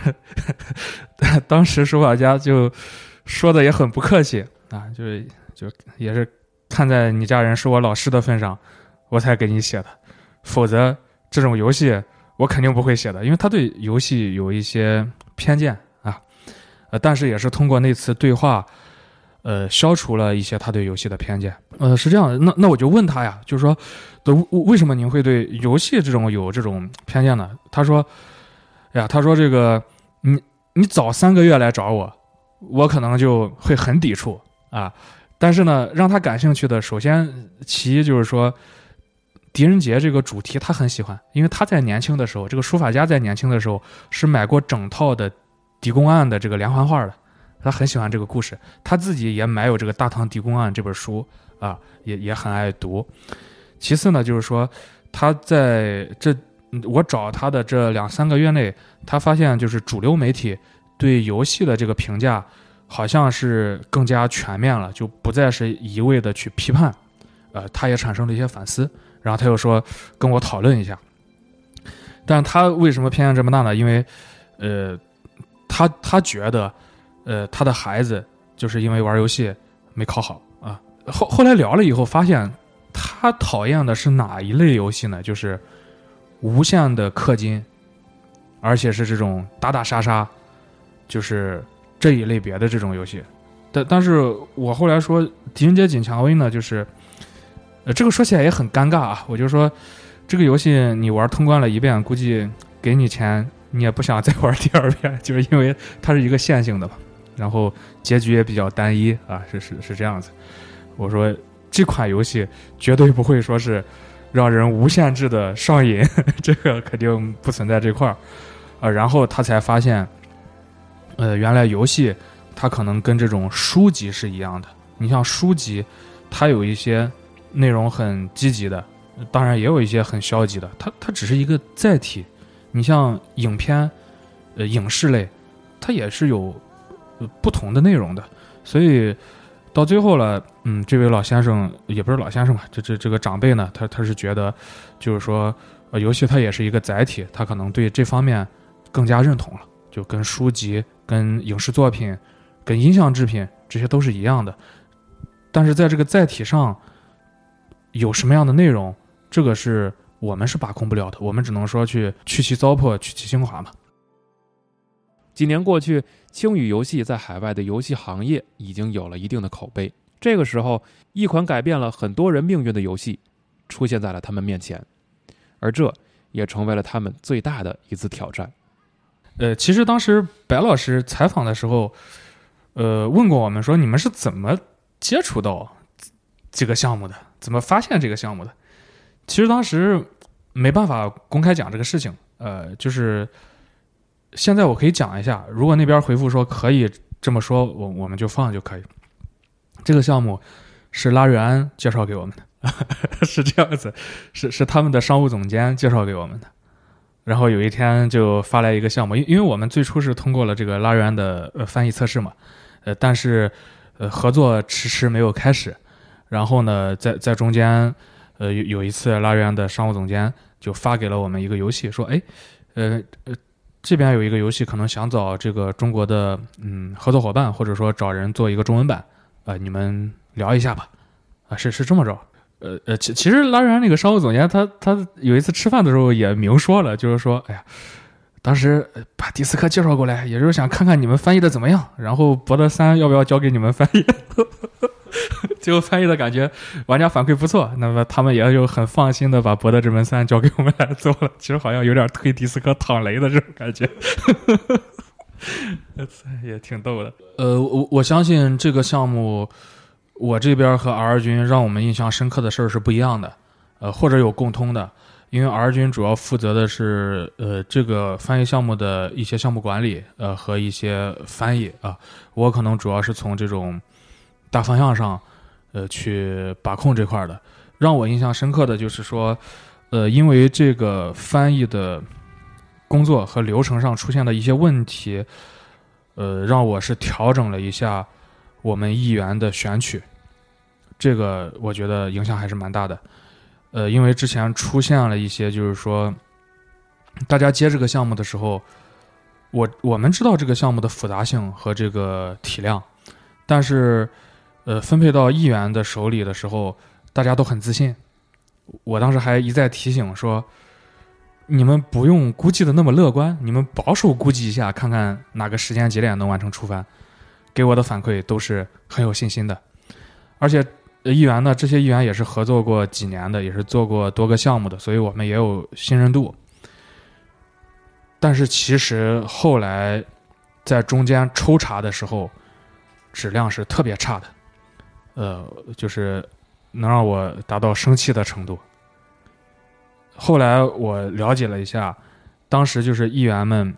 当时书法家就说的也很不客气啊，就是就也是看在你家人是我老师的份上，我才给你写的，否则这种游戏我肯定不会写的，因为他对游戏有一些偏见。呃，但是也是通过那次对话，呃，消除了一些他对游戏的偏见。呃，是这样的，那那我就问他呀，就是说，的为什么您会对游戏这种有这种偏见呢？他说，哎呀，他说这个，你你早三个月来找我，我可能就会很抵触啊。但是呢，让他感兴趣的，首先其一就是说，狄仁杰这个主题他很喜欢，因为他在年轻的时候，这个书法家在年轻的时候是买过整套的狄公案的这个连环画的。他很喜欢这个故事，他自己也买有这个《大唐狄公案》这本书啊，也也很爱读。其次呢，就是说他在这我找他的这两三个月内，他发现就是主流媒体对游戏的这个评价好像是更加全面了，就不再是一味的去批判。呃，他也产生了一些反思，然后他又说跟我讨论一下。但他为什么偏见这么大呢？因为呃，他他觉得。呃，他的孩子就是因为玩游戏没考好啊。后后来聊了以后，发现他讨厌的是哪一类游戏呢？就是无限的氪金，而且是这种打打杀杀，就是这一类别的这种游戏。但但是我后来说《狄仁杰锦蔷薇》呢，就是呃，这个说起来也很尴尬啊。我就说这个游戏你玩通关了一遍，估计给你钱你也不想再玩第二遍，就是因为它是一个线性的嘛。然后结局也比较单一啊，是是是这样子。我说这款游戏绝对不会说是让人无限制的上瘾，这个肯定不存在这块儿。呃，然后他才发现，呃，原来游戏它可能跟这种书籍是一样的。你像书籍，它有一些内容很积极的，当然也有一些很消极的，它它只是一个载体。你像影片，呃，影视类，它也是有。不同的内容的，所以到最后了，嗯，这位老先生也不是老先生吧，这这这个长辈呢，他他是觉得，就是说，呃，游戏它也是一个载体，他可能对这方面更加认同了，就跟书籍、跟影视作品、跟音像制品这些都是一样的，但是在这个载体上有什么样的内容，这个是我们是把控不了的，我们只能说去去其糟粕，去其精华嘛。几年过去，青宇游戏在海外的游戏行业已经有了一定的口碑。这个时候，一款改变了很多人命运的游戏出现在了他们面前，而这也成为了他们最大的一次挑战。呃，其实当时白老师采访的时候，呃，问过我们说，你们是怎么接触到这个项目的？怎么发现这个项目的？其实当时没办法公开讲这个事情，呃，就是。现在我可以讲一下，如果那边回复说可以这么说，我我们就放就可以。这个项目是拉瑞安介绍给我们的，是这样子，是是他们的商务总监介绍给我们的。然后有一天就发来一个项目，因因为我们最初是通过了这个拉瑞安的呃翻译测试嘛，呃，但是呃合作迟迟没有开始。然后呢，在在中间，呃有有一次拉瑞安的商务总监就发给了我们一个游戏，说哎，呃呃。这边有一个游戏，可能想找这个中国的嗯合作伙伴，或者说找人做一个中文版，啊，你们聊一下吧，啊，是是这么着，呃呃，其其实拉瑞安那个商务总监他他有一次吃饭的时候也明说了，就是说，哎呀，当时把迪斯科介绍过来，也就是想看看你们翻译的怎么样，然后博德三要不要交给你们翻译。最后翻译的感觉，玩家反馈不错，那么他们也就很放心的把《博德之门三》交给我们来做了。其实好像有点推迪斯科躺雷的这种感觉，也挺逗的。呃，我我相信这个项目，我这边和 R 军让我们印象深刻的事儿是不一样的，呃，或者有共通的，因为 R 军主要负责的是呃这个翻译项目的一些项目管理，呃和一些翻译啊，我可能主要是从这种。大方向上，呃，去把控这块的，让我印象深刻的就是说，呃，因为这个翻译的工作和流程上出现的一些问题，呃，让我是调整了一下我们议员的选取，这个我觉得影响还是蛮大的，呃，因为之前出现了一些，就是说，大家接这个项目的时候，我我们知道这个项目的复杂性和这个体量，但是。呃，分配到议员的手里的时候，大家都很自信。我当时还一再提醒说：“你们不用估计的那么乐观，你们保守估计一下，看看哪个时间节点能完成出番。”给我的反馈都是很有信心的，而且议员呢，这些议员也是合作过几年的，也是做过多个项目的，所以我们也有信任度。但是其实后来在中间抽查的时候，质量是特别差的，呃，就是能让我达到生气的程度。后来我了解了一下，当时就是议员们，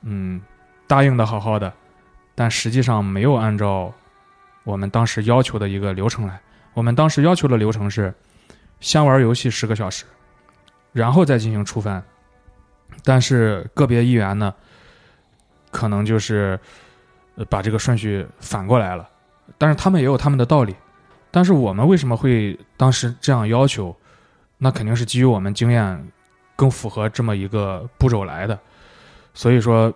嗯，答应的好好的，但实际上没有按照我们当时要求的一个流程来。我们当时要求的流程是，先玩游戏十个小时，然后再进行出番。但是个别议员呢，可能就是呃把这个顺序反过来了，但是他们也有他们的道理。但是我们为什么会当时这样要求？那肯定是基于我们经验更符合这么一个步骤来的。所以说，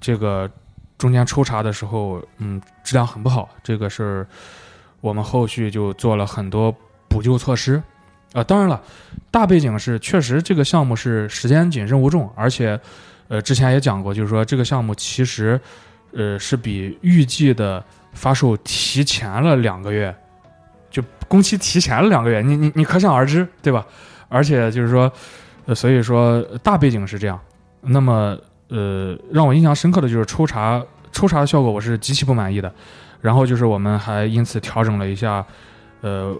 这个中间抽查的时候，嗯，质量很不好。这个是我们后续就做了很多补救措施。啊，当然了，大背景是确实这个项目是时间紧、任务重，而且，呃，之前也讲过，就是说这个项目其实，呃，是比预计的发售提前了两个月，就工期提前了两个月，你你你可想而知，对吧？而且就是说，呃，所以说大背景是这样。那么，呃，让我印象深刻的就是抽查，抽查的效果我是极其不满意的。然后就是我们还因此调整了一下，呃。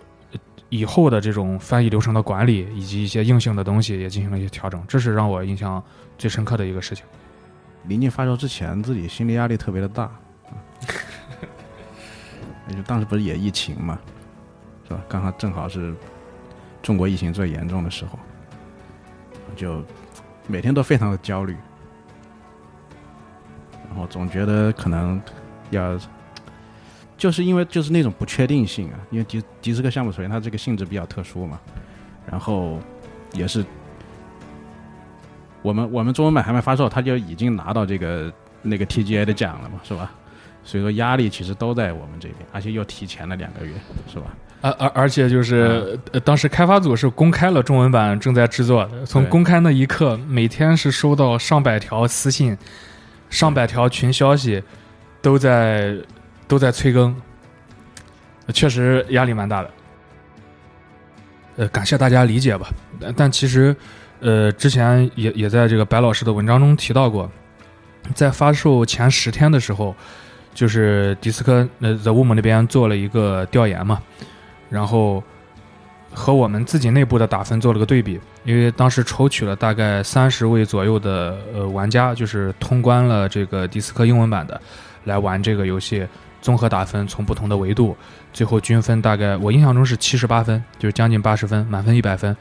以后的这种翻译流程的管理以及一些硬性的东西也进行了一些调整，这是让我印象最深刻的一个事情。临近发售之前，自己心理压力特别的大，就当时不是也疫情嘛，是吧？刚好正好是中国疫情最严重的时候，就每天都非常的焦虑，然后总觉得可能要。就是因为就是那种不确定性啊，因为迪迪斯科项目首先它这个性质比较特殊嘛，然后也是我们我们中文版还没发售，他就已经拿到这个那个 TGA 的奖了嘛，是吧？所以说压力其实都在我们这边，而且又提前了两个月，是吧？而而而且就是当时开发组是公开了中文版正在制作的，从公开那一刻，每天是收到上百条私信，上百条群消息，都在。都在催更，确实压力蛮大的。呃，感谢大家理解吧。但但其实，呃，之前也也在这个白老师的文章中提到过，在发售前十天的时候，就是迪斯科呃 The Wom 那边做了一个调研嘛，然后和我们自己内部的打分做了个对比，因为当时抽取了大概三十位左右的呃玩家，就是通关了这个迪斯科英文版的，来玩这个游戏。综合打分，从不同的维度，最后均分大概我印象中是七十八分，就是将近八十分，满分一百分。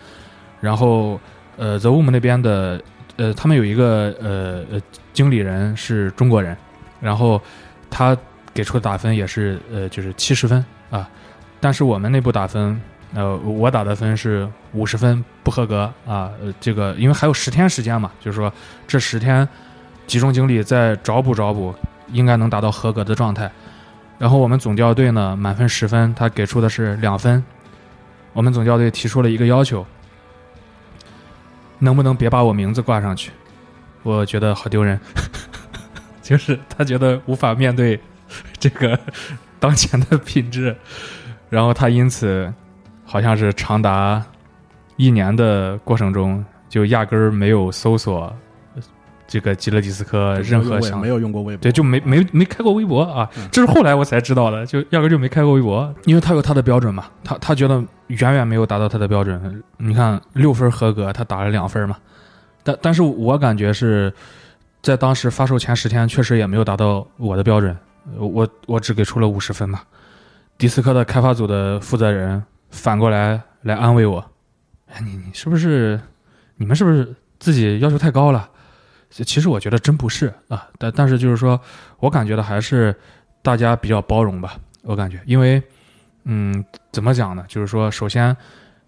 然后，呃，The Wom 那边的，呃，他们有一个呃呃经理人是中国人，然后他给出的打分也是呃就是七十分啊。但是我们内部打分，呃，我打的分是五十分，不合格啊。呃，这个因为还有十天时间嘛，就是说这十天集中精力再找补找补，应该能达到合格的状态。然后我们总教队呢，满分十分，他给出的是两分。我们总教队提出了一个要求，能不能别把我名字挂上去？我觉得好丢人，就是他觉得无法面对这个当前的品质，然后他因此好像是长达一年的过程中，就压根儿没有搜索。这个吉勒迪斯科任何想没有用过微博，对，就没没没开过微博啊，这是后来我才知道的，就压根就没开过微博，因为他有他的标准嘛，他他觉得远远没有达到他的标准。你看六分合格，他打了两分嘛，但但是我感觉是在当时发售前十天，确实也没有达到我的标准，我我只给出了五十分嘛。迪斯科的开发组的负责人反过来来安慰我，哎，你你是不是你们是不是自己要求太高了？其实我觉得真不是啊，但但是就是说，我感觉的还是大家比较包容吧。我感觉，因为，嗯，怎么讲呢？就是说，首先，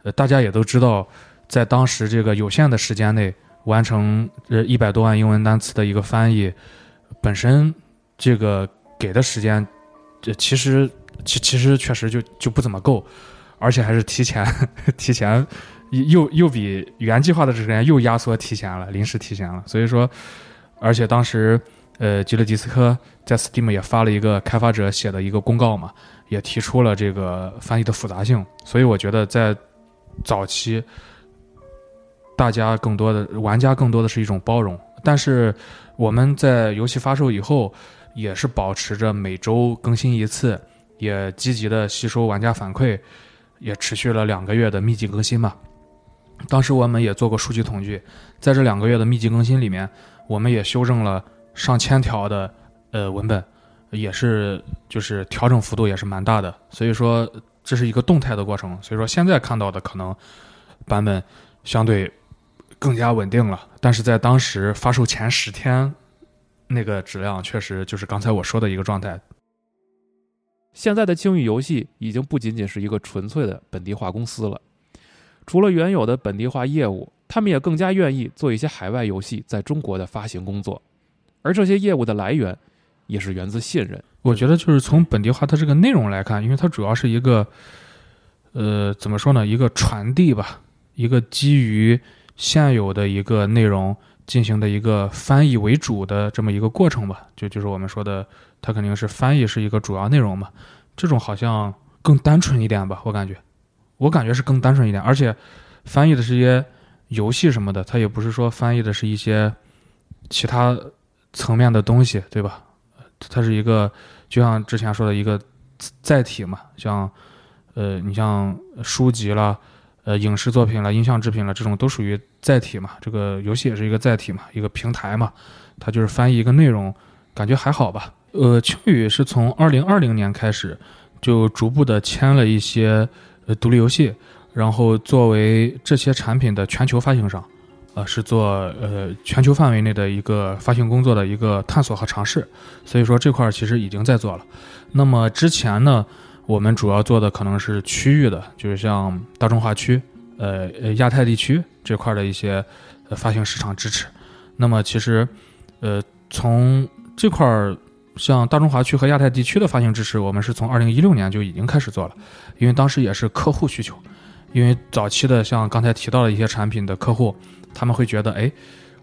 呃，大家也都知道，在当时这个有限的时间内完成呃一百多万英文单词的一个翻译，本身这个给的时间，这其实其其实确实就就不怎么够，而且还是提前 提前。又又比原计划的时间又压缩提前了，临时提前了。所以说，而且当时呃，吉乐迪斯科在 Steam 也发了一个开发者写的一个公告嘛，也提出了这个翻译的复杂性，所以我觉得在早期，大家更多的玩家更多的是一种包容，但是我们在游戏发售以后，也是保持着每周更新一次，也积极的吸收玩家反馈，也持续了两个月的密集更新嘛。当时我们也做过数据统计，在这两个月的密集更新里面，我们也修正了上千条的呃文本，也是就是调整幅度也是蛮大的，所以说这是一个动态的过程。所以说现在看到的可能版本相对更加稳定了，但是在当时发售前十天，那个质量确实就是刚才我说的一个状态。现在的青宇游戏已经不仅仅是一个纯粹的本地化公司了。除了原有的本地化业务，他们也更加愿意做一些海外游戏在中国的发行工作，而这些业务的来源也是源自信任。我觉得就是从本地化它这个内容来看，因为它主要是一个，呃，怎么说呢？一个传递吧，一个基于现有的一个内容进行的一个翻译为主的这么一个过程吧。就就是我们说的，它肯定是翻译是一个主要内容嘛。这种好像更单纯一点吧，我感觉。我感觉是更单纯一点，而且翻译的这些游戏什么的，它也不是说翻译的是一些其他层面的东西，对吧？它是一个就像之前说的一个载体嘛，像呃，你像书籍啦、呃，影视作品啦、音像制品啦，这种都属于载体嘛。这个游戏也是一个载体嘛，一个平台嘛，它就是翻译一个内容，感觉还好吧。呃，青宇是从二零二零年开始就逐步的签了一些。呃，独立游戏，然后作为这些产品的全球发行商，呃，是做呃全球范围内的一个发行工作的一个探索和尝试，所以说这块儿其实已经在做了。那么之前呢，我们主要做的可能是区域的，就是像大中华区、呃呃亚太地区这块的一些呃发行市场支持。那么其实，呃，从这块儿。像大中华区和亚太地区的发行支持，我们是从二零一六年就已经开始做了，因为当时也是客户需求，因为早期的像刚才提到的一些产品的客户，他们会觉得，哎，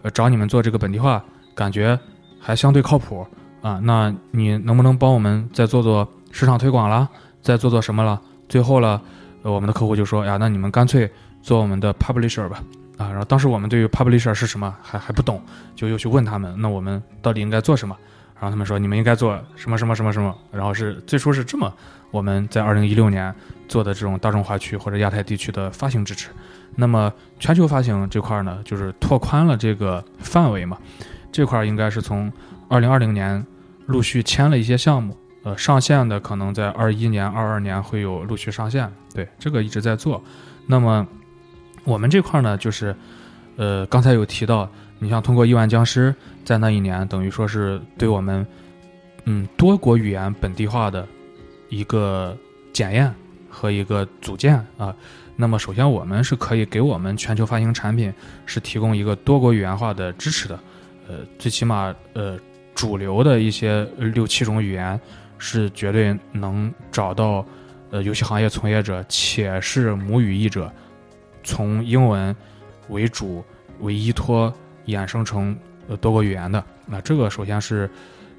呃，找你们做这个本地化，感觉还相对靠谱啊，那你能不能帮我们再做做市场推广啦，再做做什么了？最后了，我们的客户就说，呀，那你们干脆做我们的 publisher 吧，啊，然后当时我们对于 publisher 是什么还还不懂，就又去问他们，那我们到底应该做什么？然后他们说你们应该做什么什么什么什么，然后是最初是这么，我们在二零一六年做的这种大中华区或者亚太地区的发行支持，那么全球发行这块呢，就是拓宽了这个范围嘛，这块应该是从二零二零年陆续签了一些项目，呃，上线的可能在二一年、二二年会有陆续上线，对，这个一直在做。那么我们这块呢，就是呃，刚才有提到。你像通过亿万僵尸，在那一年等于说是对我们，嗯，多国语言本地化的一个检验和一个组建啊。那么首先我们是可以给我们全球发行产品是提供一个多国语言化的支持的，呃，最起码呃主流的一些六七种语言是绝对能找到呃游戏行业从业者且是母语译者，从英文为主为依托。衍生成呃多个语言的，那这个首先是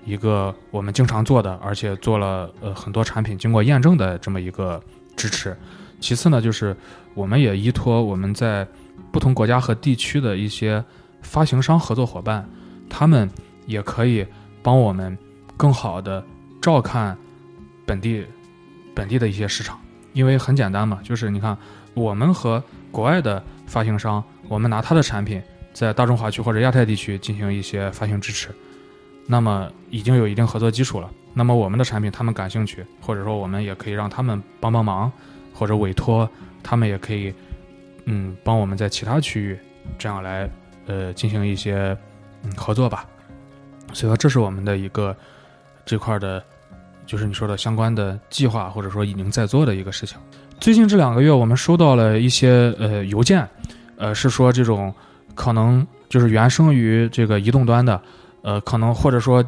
一个我们经常做的，而且做了呃很多产品经过验证的这么一个支持。其次呢，就是我们也依托我们在不同国家和地区的一些发行商合作伙伴，他们也可以帮我们更好的照看本地本地的一些市场，因为很简单嘛，就是你看我们和国外的发行商，我们拿他的产品。在大中华区或者亚太地区进行一些发行支持，那么已经有一定合作基础了。那么我们的产品他们感兴趣，或者说我们也可以让他们帮帮忙，或者委托他们也可以，嗯，帮我们在其他区域这样来呃进行一些嗯合作吧。所以说这是我们的一个这块的，就是你说的相关的计划，或者说已经在做的一个事情。最近这两个月，我们收到了一些呃邮件，呃是说这种。可能就是原生于这个移动端的，呃，可能或者说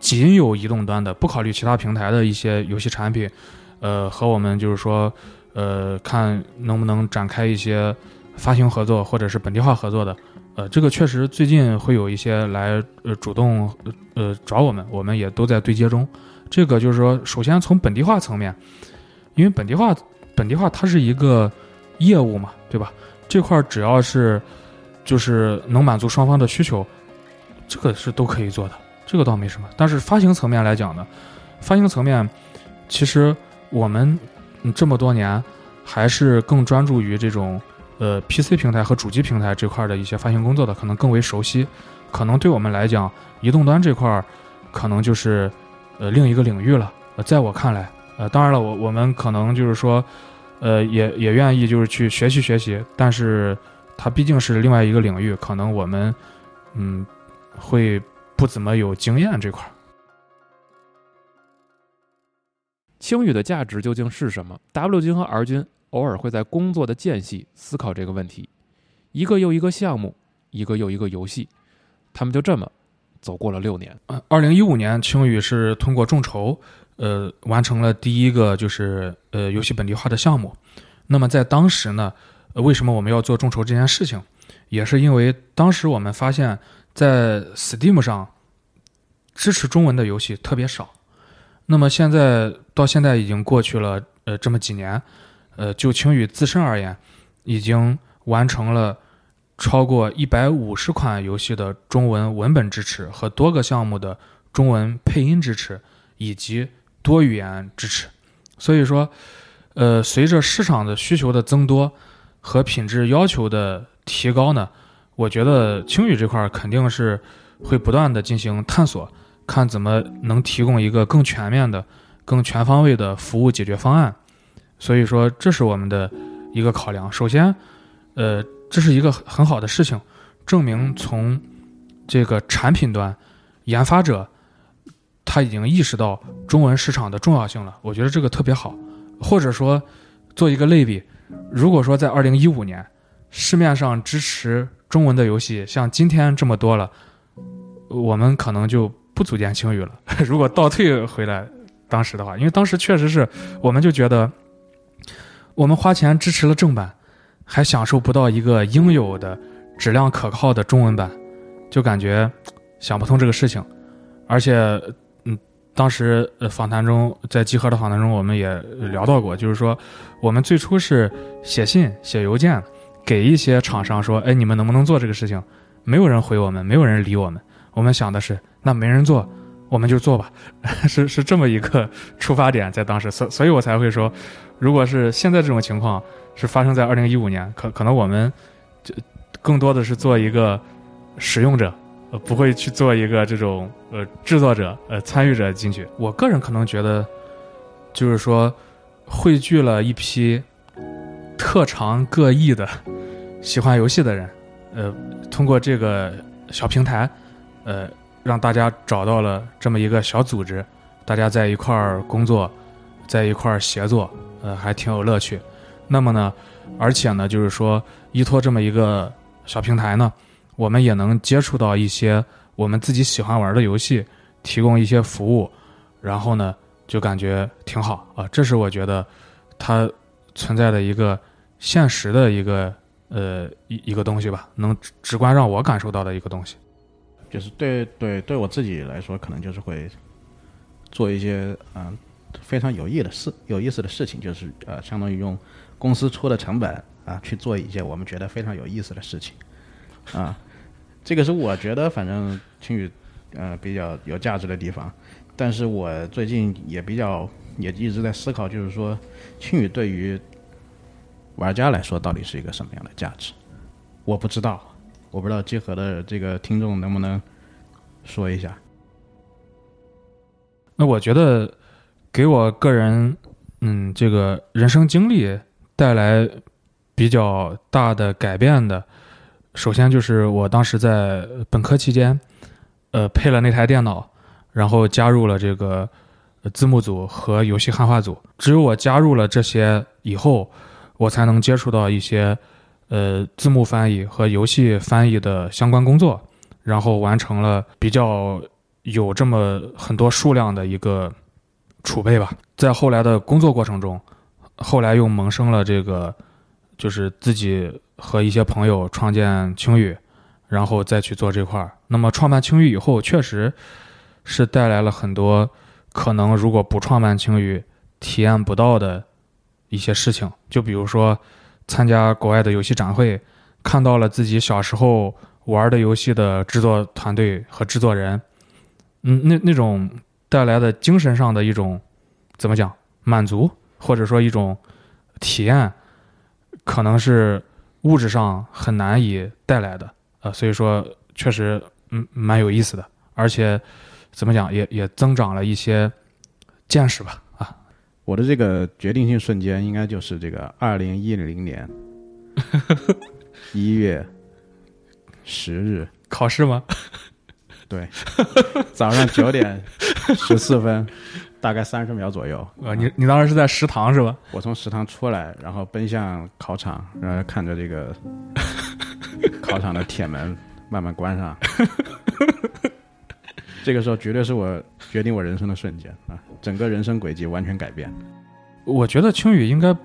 仅有移动端的，不考虑其他平台的一些游戏产品，呃，和我们就是说，呃，看能不能展开一些发行合作或者是本地化合作的，呃，这个确实最近会有一些来呃主动呃找我们，我们也都在对接中。这个就是说，首先从本地化层面，因为本地化本地化它是一个业务嘛，对吧？这块只要是就是能满足双方的需求，这个是都可以做的，这个倒没什么。但是发行层面来讲呢，发行层面其实我们这么多年还是更专注于这种。呃，PC 平台和主机平台这块的一些发行工作的可能更为熟悉，可能对我们来讲，移动端这块可能就是呃另一个领域了。呃，在我看来，呃，当然了，我我们可能就是说，呃，也也愿意就是去学习学习，但是它毕竟是另外一个领域，可能我们嗯会不怎么有经验这块儿。青宇的价值究竟是什么？W 君和 R 君。偶尔会在工作的间隙思考这个问题，一个又一个项目，一个又一个游戏，他们就这么走过了六年。二零一五年，青宇是通过众筹，呃，完成了第一个就是呃游戏本地化的项目。那么在当时呢，为什么我们要做众筹这件事情？也是因为当时我们发现，在 Steam 上支持中文的游戏特别少。那么现在到现在已经过去了呃这么几年。呃，就青宇自身而言，已经完成了超过一百五十款游戏的中文文本支持和多个项目的中文配音支持以及多语言支持。所以说，呃，随着市场的需求的增多和品质要求的提高呢，我觉得青宇这块肯定是会不断的进行探索，看怎么能提供一个更全面的、更全方位的服务解决方案。所以说，这是我们的一个考量。首先，呃，这是一个很好的事情，证明从这个产品端，研发者他已经意识到中文市场的重要性了。我觉得这个特别好。或者说，做一个类比，如果说在二零一五年，市面上支持中文的游戏像今天这么多了，我们可能就不组建青宇了。如果倒退回来，当时的话，因为当时确实是，我们就觉得。我们花钱支持了正版，还享受不到一个应有的质量可靠的中文版，就感觉想不通这个事情。而且，当时呃访谈中，在集合的访谈中，我们也聊到过，就是说，我们最初是写信、写邮件给一些厂商说：“哎，你们能不能做这个事情？”没有人回我们，没有人理我们。我们想的是，那没人做。我们就做吧，是是这么一个 出发点，在当时，所所以我才会说，如果是现在这种情况是发生在二零一五年，可可能我们就更多的是做一个使用者，不会去做一个这种呃制作者、呃参与者进去。我个人可能觉得，就是说汇聚了一批特长各异的喜欢游戏的人，呃，通过这个小平台，呃。让大家找到了这么一个小组织，大家在一块儿工作，在一块儿协作，呃，还挺有乐趣。那么呢，而且呢，就是说依托这么一个小平台呢，我们也能接触到一些我们自己喜欢玩的游戏，提供一些服务，然后呢，就感觉挺好啊。这是我觉得它存在的一个现实的一个呃一一个东西吧，能直观让我感受到的一个东西。就是对对对我自己来说，可能就是会做一些嗯非常有意的事、有意思的事情，就是呃相当于用公司出的成本啊去做一些我们觉得非常有意思的事情啊。这个是我觉得反正青宇呃比较有价值的地方。但是我最近也比较也一直在思考，就是说青宇对于玩家来说到底是一个什么样的价值？我不知道。我不知道结合的这个听众能不能说一下？那我觉得给我个人，嗯，这个人生经历带来比较大的改变的，首先就是我当时在本科期间，呃，配了那台电脑，然后加入了这个字幕组和游戏汉化组。只有我加入了这些以后，我才能接触到一些。呃，字幕翻译和游戏翻译的相关工作，然后完成了比较有这么很多数量的一个储备吧。在后来的工作过程中，后来又萌生了这个，就是自己和一些朋友创建青宇，然后再去做这块儿。那么创办青鱼以后，确实是带来了很多可能如果不创办青鱼体验不到的一些事情，就比如说参加国外的游戏展会，看到了自己小时候玩的游戏的制作团队和制作人，嗯，那那种带来的精神上的一种怎么讲满足，或者说一种体验，可能是物质上很难以带来的。呃，所以说确实嗯蛮有意思的，而且怎么讲也也增长了一些见识吧。啊，我的这个决定性瞬间，应该就是这个二零一零年 一月十日，考试吗？对，早上九点十四分，大概三十秒左右。呃，你你当时是在食堂是吧？我从食堂出来，然后奔向考场，然后看着这个 考场的铁门慢慢关上。这个时候绝对是我决定我人生的瞬间啊！整个人生轨迹完全改变。我觉得青宇应该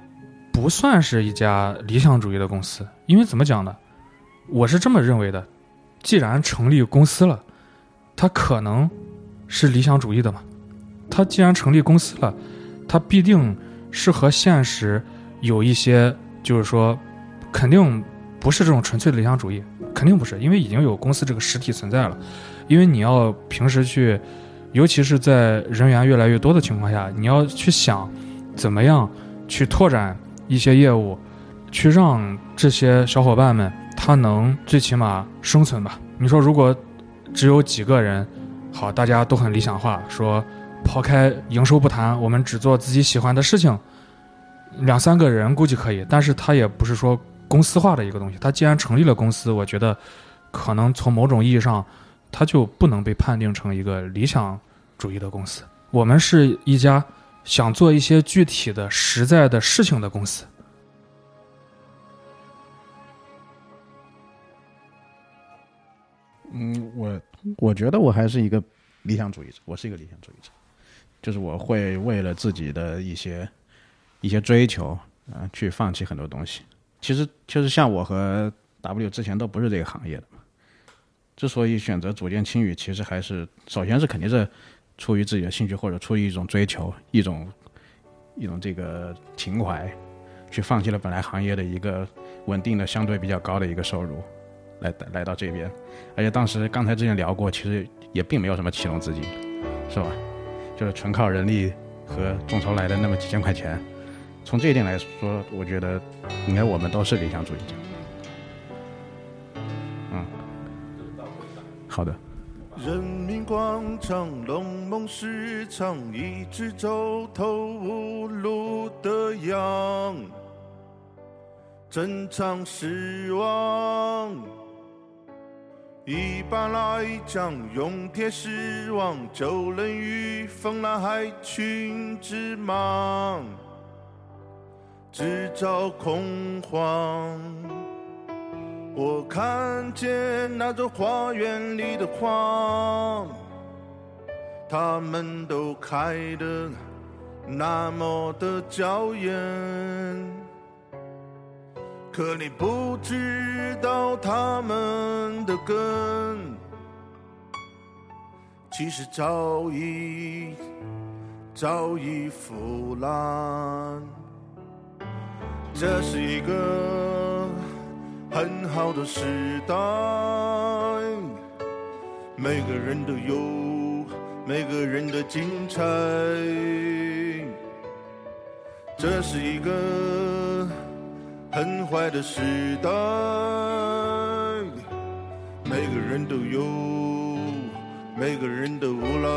不算是一家理想主义的公司，因为怎么讲呢？我是这么认为的：既然成立公司了，它可能是理想主义的嘛。他既然成立公司了，他必定是和现实有一些，就是说，肯定不是这种纯粹的理想主义，肯定不是，因为已经有公司这个实体存在了。因为你要平时去，尤其是在人员越来越多的情况下，你要去想怎么样去拓展一些业务，去让这些小伙伴们他能最起码生存吧。你说如果只有几个人，好，大家都很理想化，说抛开营收不谈，我们只做自己喜欢的事情，两三个人估计可以，但是它也不是说公司化的一个东西。它既然成立了公司，我觉得可能从某种意义上。它就不能被判定成一个理想主义的公司。我们是一家想做一些具体的、实在的事情的公司。嗯，我我觉得我还是一个理想主义者，我是一个理想主义者，就是我会为了自己的一些一些追求啊，去放弃很多东西。其实，其实像我和 W 之前都不是这个行业的。之所以选择组建青宇，其实还是首先是肯定是出于自己的兴趣，或者出于一种追求、一种一种这个情怀，去放弃了本来行业的一个稳定的、相对比较高的一个收入，来来到这边。而且当时刚才之前聊过，其实也并没有什么启动资金，是吧？就是纯靠人力和众筹来的那么几千块钱。从这一点来说，我觉得应该我们都是理想主义者。嗯好的。人民广场龙梦市场，一只走投无路的羊，正常失望。一般来讲，用铁丝网就能与风来海群之忙，制造恐慌。我看见那座花园里的花，它们都开得那么的娇艳，可你不知道它们的根，其实早已早已腐烂。这是一个。很好的时代，每个人都有每个人的精彩。这是一个很坏的时代，每个人都有每个人的无奈。